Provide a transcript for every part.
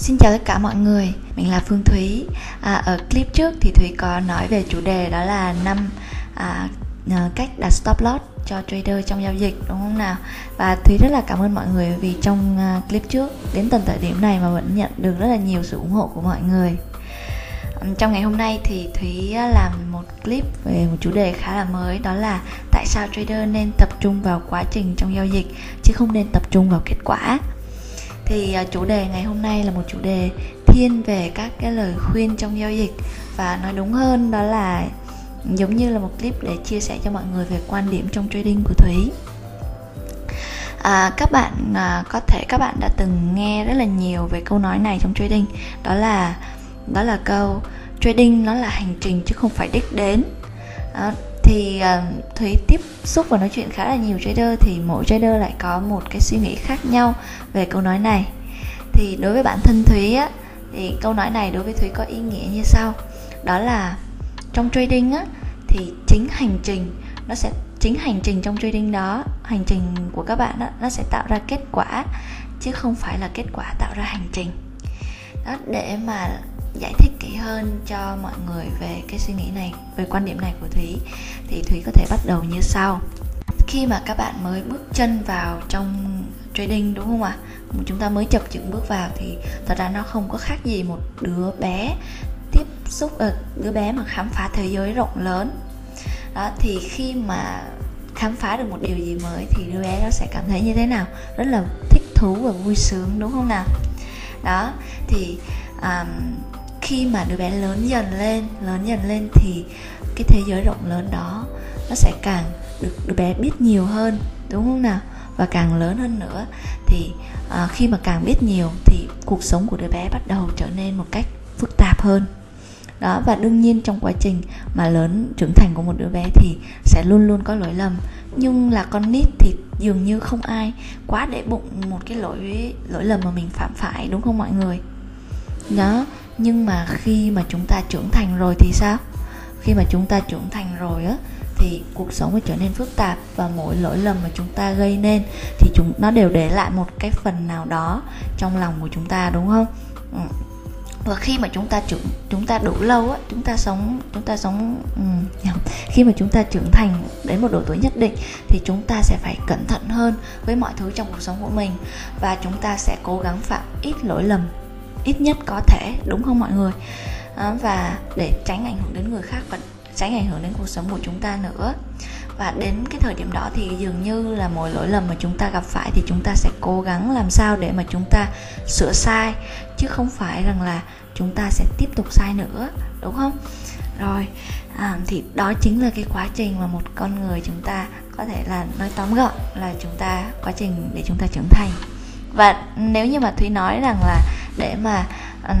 Xin chào tất cả mọi người, mình là Phương Thúy. À, ở clip trước thì Thúy có nói về chủ đề đó là năm à, ờ, cách đặt stop loss cho trader trong giao dịch đúng không nào? Và Thúy rất là cảm ơn mọi người vì trong ờ, clip trước đến tận thời điểm này mà vẫn nhận được rất là nhiều sự ủng hộ của mọi người. Ừ, trong ngày hôm nay thì Thúy ờ, làm một clip về một chủ đề khá là mới đó là tại sao trader nên tập trung vào quá trình trong giao dịch chứ không nên tập trung vào kết quả thì à, chủ đề ngày hôm nay là một chủ đề thiên về các cái lời khuyên trong giao dịch. Và nói đúng hơn đó là giống như là một clip để chia sẻ cho mọi người về quan điểm trong trading của thúy. À, các bạn à, có thể các bạn đã từng nghe rất là nhiều về câu nói này trong trading. Đó là đó là câu trading nó là hành trình chứ không phải đích đến. À, thì ờ, uh, thúy tiếp xúc và nói chuyện khá là nhiều trader thì mỗi trader lại có một cái suy nghĩ khác nhau về câu nói này. Thì đối với bản thân thúy á thì câu nói này đối với thúy có ý nghĩa như sau. Đó là trong trading á thì chính hành trình nó sẽ chính hành trình trong trading đó hành trình của các bạn đó nó sẽ tạo ra kết quả chứ không phải là kết quả tạo ra hành trình. Đó để mà giải thích kỹ hơn cho mọi người về cái suy nghĩ này về quan điểm này của thúy thì thúy có thể bắt đầu như sau. Khi mà các bạn mới bước chân vào trong trading đúng không ạ? Chúng ta mới chập chững bước vào thì thật ra nó không có khác gì một đứa bé tiếp xúc uh, đứa bé mà khám phá thế giới rộng lớn. Đó thì khi mà khám phá được một điều gì mới thì đứa bé nó sẽ cảm thấy như thế nào? Rất là thích thú và vui sướng đúng không nào? Đó thì um, khi mà đứa bé lớn dần lên lớn dần lên thì cái thế giới rộng lớn đó nó sẽ càng được đứa bé biết nhiều hơn đúng không nào? Và càng lớn hơn nữa thì à, khi mà càng biết nhiều thì cuộc sống của đứa bé bắt đầu trở nên một cách phức tạp hơn. Đó và đương nhiên trong quá trình mà lớn trưởng thành của một đứa bé thì sẽ luôn luôn có lỗi lầm. Nhưng là con nít thì dường như không ai quá để bụng một cái lỗi lỗi lầm mà mình phạm phải đúng không mọi người? Đó nhưng mà khi mà chúng ta trưởng thành rồi thì sao khi mà chúng ta trưởng thành rồi á thì cuộc sống sẽ trở nên phức tạp và mỗi lỗi lầm mà chúng ta gây nên thì chúng nó đều để lại một cái phần nào đó trong lòng của chúng ta đúng không ừ. và khi mà chúng ta trưởng chúng ta đủ lâu á chúng ta sống chúng ta sống um, khi mà chúng ta trưởng thành đến một độ tuổi nhất định thì chúng ta sẽ phải cẩn thận hơn với mọi thứ trong cuộc sống của mình và chúng ta sẽ cố gắng phạm ít lỗi lầm ít nhất có thể đúng không mọi người? À, và để tránh ảnh hưởng đến người khác và tránh ảnh hưởng đến cuộc sống của chúng ta nữa. Và đến cái thời điểm đó thì dường như là mỗi lỗi lầm mà chúng ta gặp phải thì chúng ta sẽ cố gắng làm sao để mà chúng ta sửa sai chứ không phải rằng là chúng ta sẽ tiếp tục sai nữa đúng không? Rồi à, thì đó chính là cái quá trình mà một con người chúng ta có thể là nói tóm gọn là chúng ta quá trình để chúng ta trưởng thành. Và nếu như mà thúy nói rằng là để mà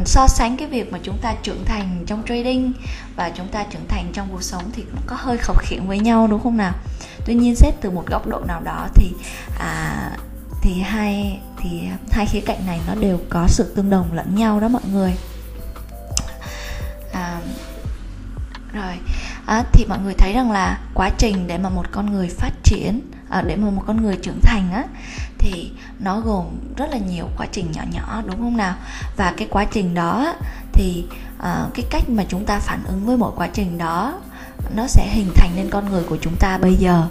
so sánh cái việc mà chúng ta trưởng thành trong trading và chúng ta trưởng thành trong cuộc sống thì nó có hơi khập khiễng với nhau đúng không nào? Tuy nhiên xét từ một góc độ nào đó thì à, thì hai thì hai khía cạnh này nó đều có sự tương đồng lẫn nhau đó mọi người. À, rồi. À, thì mọi người thấy rằng là quá trình để mà một con người phát triển à, để mà một con người trưởng thành á thì nó gồm rất là nhiều quá trình nhỏ nhỏ đúng không nào? Và cái quá trình đó thì à, cái cách mà chúng ta phản ứng với mỗi quá trình đó nó sẽ hình thành nên con người của chúng ta bây giờ.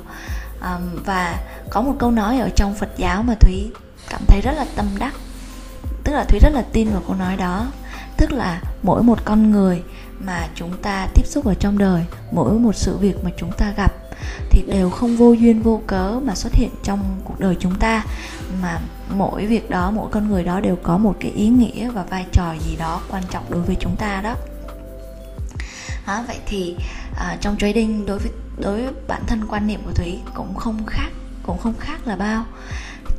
À, và có một câu nói ở trong Phật giáo mà Thúy cảm thấy rất là tâm đắc tức là Thúy rất là tin vào câu nói đó. Tức là mỗi một con người mà chúng ta tiếp xúc ở trong đời mỗi một sự việc mà chúng ta gặp thì đều không vô duyên vô cớ mà xuất hiện trong cuộc đời chúng ta. Mà mỗi việc đó mỗi con người đó đều có một cái ý nghĩa và vai trò gì đó quan trọng đối với chúng ta đó. À, vậy thì à, trong trading đối với đối với bản thân quan niệm của thúy cũng không khác cũng không khác là bao.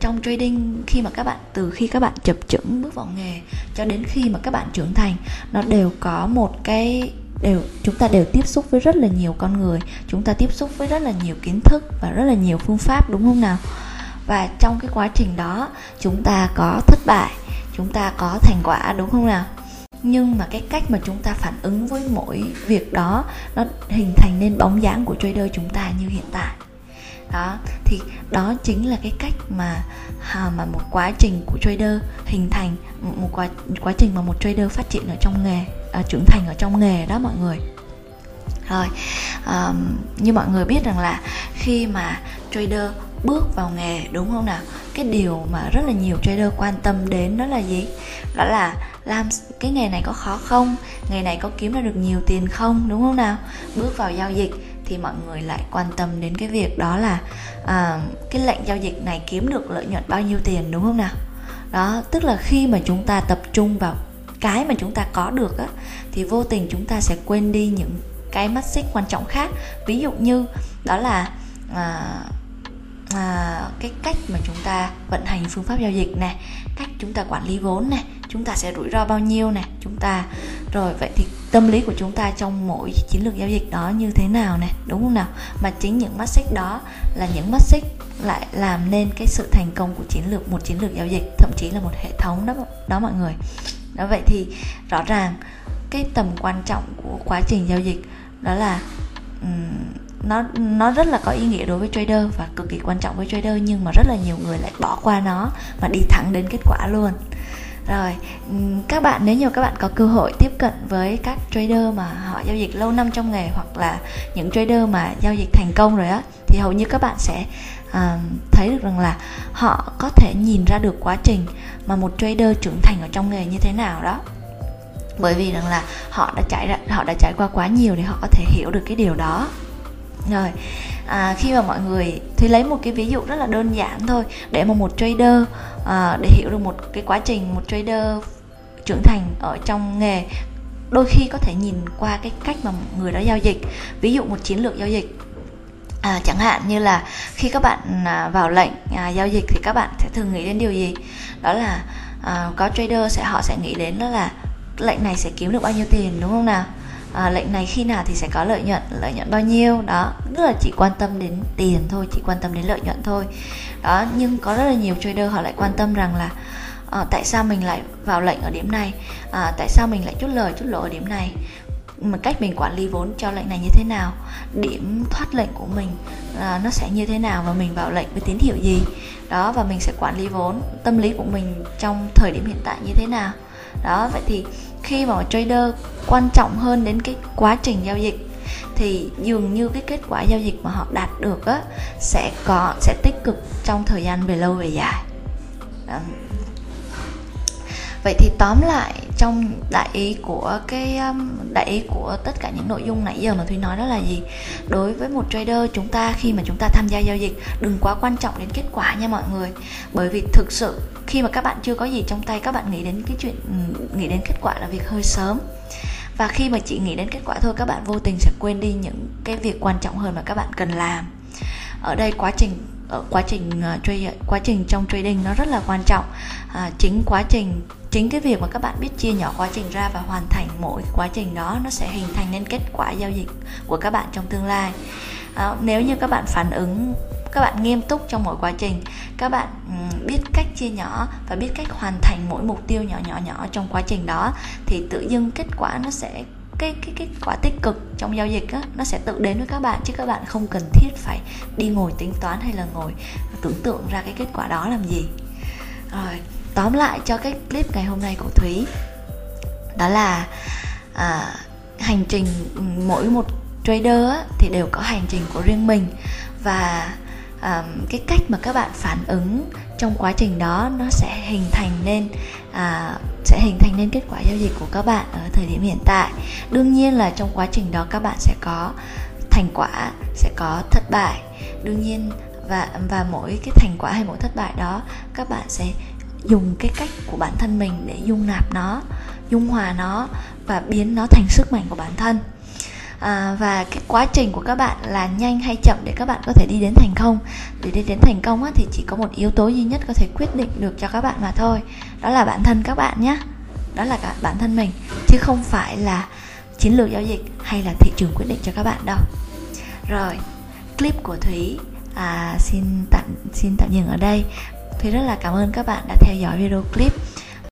Trong trading khi mà các bạn từ khi các bạn chập chững bước vào nghề cho đến khi mà các bạn trưởng thành nó đều có một cái đều chúng ta đều tiếp xúc với rất là nhiều con người. Chúng ta tiếp xúc với rất là nhiều kiến thức và rất là nhiều phương pháp đúng không nào? Và trong cái quá trình đó chúng ta có thất bại chúng ta có thành quả đúng không nào? Nhưng mà cái cách mà chúng ta phản ứng với mỗi việc đó nó hình thành nên bóng dáng của trader chúng ta như hiện tại. Đó thì đó chính là cái cách mà à, mà một quá trình của trader hình thành một quá quá trình mà một trader phát triển ở trong nghề à, trưởng thành ở trong nghề đó mọi người. Rồi um, như mọi người biết rằng là khi mà trader bước vào nghề đúng không nào? Cái điều mà rất là nhiều trader quan tâm đến đó là gì? Đó là làm cái nghề này có khó không? Nghề này có kiếm ra được nhiều tiền không? Đúng không nào? Bước vào giao dịch thì mọi người lại quan tâm đến cái việc đó là à, cái lệnh giao dịch này kiếm được lợi nhuận bao nhiêu tiền đúng không nào? Đó tức là khi mà chúng ta tập trung vào cái mà chúng ta có được á thì vô tình chúng ta sẽ quên đi những cái mắt xích quan trọng khác. Ví dụ như đó là à, à, cái cách mà chúng ta vận hành phương pháp giao dịch này cách chúng ta quản lý vốn này chúng ta sẽ rủi ro bao nhiêu này chúng ta rồi vậy thì tâm lý của chúng ta trong mỗi chiến lược giao dịch đó như thế nào này đúng không nào? Mà chính những mắt xích đó là những mắt xích lại làm nên cái sự thành công của chiến lược một chiến lược giao dịch thậm chí là một hệ thống đó đó mọi người đó vậy thì rõ ràng cái tầm quan trọng của quá trình giao dịch đó là um, nó nó rất là có ý nghĩa đối với trader và cực kỳ quan trọng với trader nhưng mà rất là nhiều người lại bỏ qua nó mà đi thẳng đến kết quả luôn rồi ừ, các bạn nếu như các bạn có cơ hội tiếp cận với các trader mà họ giao dịch lâu năm trong nghề hoặc là những trader mà giao dịch thành công rồi á thì hầu như các bạn sẽ uh, thấy được rằng là họ có thể nhìn ra được quá trình mà một trader trưởng thành ở trong nghề như thế nào đó. Bởi vì rằng là họ đã trải ra họ đã trải qua quá nhiều để họ có thể hiểu được cái điều đó rồi à, khi mà mọi người thì lấy một cái ví dụ rất là đơn giản thôi để mà một trader à, để hiểu được một cái quá trình một trader trưởng thành ở trong nghề đôi khi có thể nhìn qua cái cách mà người đó giao dịch. Ví dụ một chiến lược giao dịch. À, chẳng hạn như là khi các bạn à, vào lệnh à, giao dịch thì các bạn sẽ thường nghĩ đến điều gì? Đó là à, có trader sẽ họ sẽ nghĩ đến đó là lệnh này sẽ kiếm được bao nhiêu tiền đúng không nào? À, lệnh này khi nào thì sẽ có lợi nhuận lợi nhuận bao nhiêu? Đó rất là chỉ quan tâm đến tiền thôi chỉ quan tâm đến lợi nhuận thôi. Đó nhưng có rất là nhiều trader họ lại quan tâm rằng là à, tại sao mình lại vào lệnh ở điểm này? À, tại sao mình lại chút lời chút lỗ ở điểm này? Mà cách mình quản lý vốn cho lệnh này như thế nào? Điểm thoát lệnh của mình à, nó sẽ như thế nào và mình vào lệnh với tín hiệu gì? Đó và mình sẽ quản lý vốn tâm lý của mình trong thời điểm hiện tại như thế nào? Đó, vậy thì khi mà trader quan trọng hơn đến cái quá trình giao dịch, thì dường như cái kết quả giao dịch mà họ đạt được á, sẽ có, sẽ tích cực trong thời gian về lâu về dài. Vậy thì tóm lại trong đại ý của cái um, đại ý của tất cả những nội dung nãy giờ mà thúy nói đó là gì? Đối với một trader chúng ta khi mà chúng ta tham gia giao dịch đừng quá quan trọng đến kết quả nha mọi người. Bởi vì thực sự khi mà các bạn chưa có gì trong tay các bạn nghĩ đến cái chuyện ừ, nghĩ đến kết quả là việc hơi sớm. Và khi mà chỉ nghĩ đến kết quả thôi các bạn vô tình sẽ quên đi những cái việc quan trọng hơn mà các bạn cần làm. Ở đây quá trình ở quá trình uh, trade quá trình trong trading nó rất là quan trọng. À, chính quá trình chính cái việc mà các bạn biết chia nhỏ quá trình ra và hoàn thành mỗi quá trình đó nó sẽ hình thành nên kết quả giao dịch của các bạn trong tương lai. À, nếu như các bạn phản ứng các bạn nghiêm túc trong mỗi quá trình các bạn biết cách chia nhỏ và biết cách hoàn thành mỗi mục tiêu nhỏ nhỏ nhỏ trong quá trình đó thì tự dưng kết quả nó sẽ cái cái kết quả tích cực trong giao dịch á, nó sẽ tự đến với các bạn chứ các bạn không cần thiết phải đi ngồi tính toán hay là ngồi tưởng tượng ra cái kết quả đó làm gì. Rồi tóm lại cho cái clip ngày hôm nay của thúy đó là à, hành trình mỗi một trader á, thì đều có hành trình của riêng mình. Và à, cái cách mà các bạn phản ứng trong quá trình đó nó sẽ hình thành nên à, sẽ hình thành nên kết quả giao dịch của các bạn ở thời điểm hiện tại. Đương nhiên là trong quá trình đó các bạn sẽ có thành quả sẽ có thất bại. Đương nhiên và và mỗi cái thành quả hay mỗi thất bại đó các bạn sẽ dùng cái cách của bản thân mình để dung nạp nó dung hòa nó và biến nó thành sức mạnh của bản thân. À, và cái quá trình của các bạn là nhanh hay chậm để các bạn có thể đi đến thành công. Để đi đến thành công á, thì chỉ có một yếu tố duy nhất có thể quyết định được cho các bạn mà thôi đó là bản thân các bạn nhé đó là cả bản thân mình chứ không phải là chiến lược giao dịch hay là thị trường quyết định cho các bạn đâu. Rồi clip của thúy. À, xin tạm xin tạm dừng ở đây thì rất là cảm ơn các bạn đã theo dõi video clip.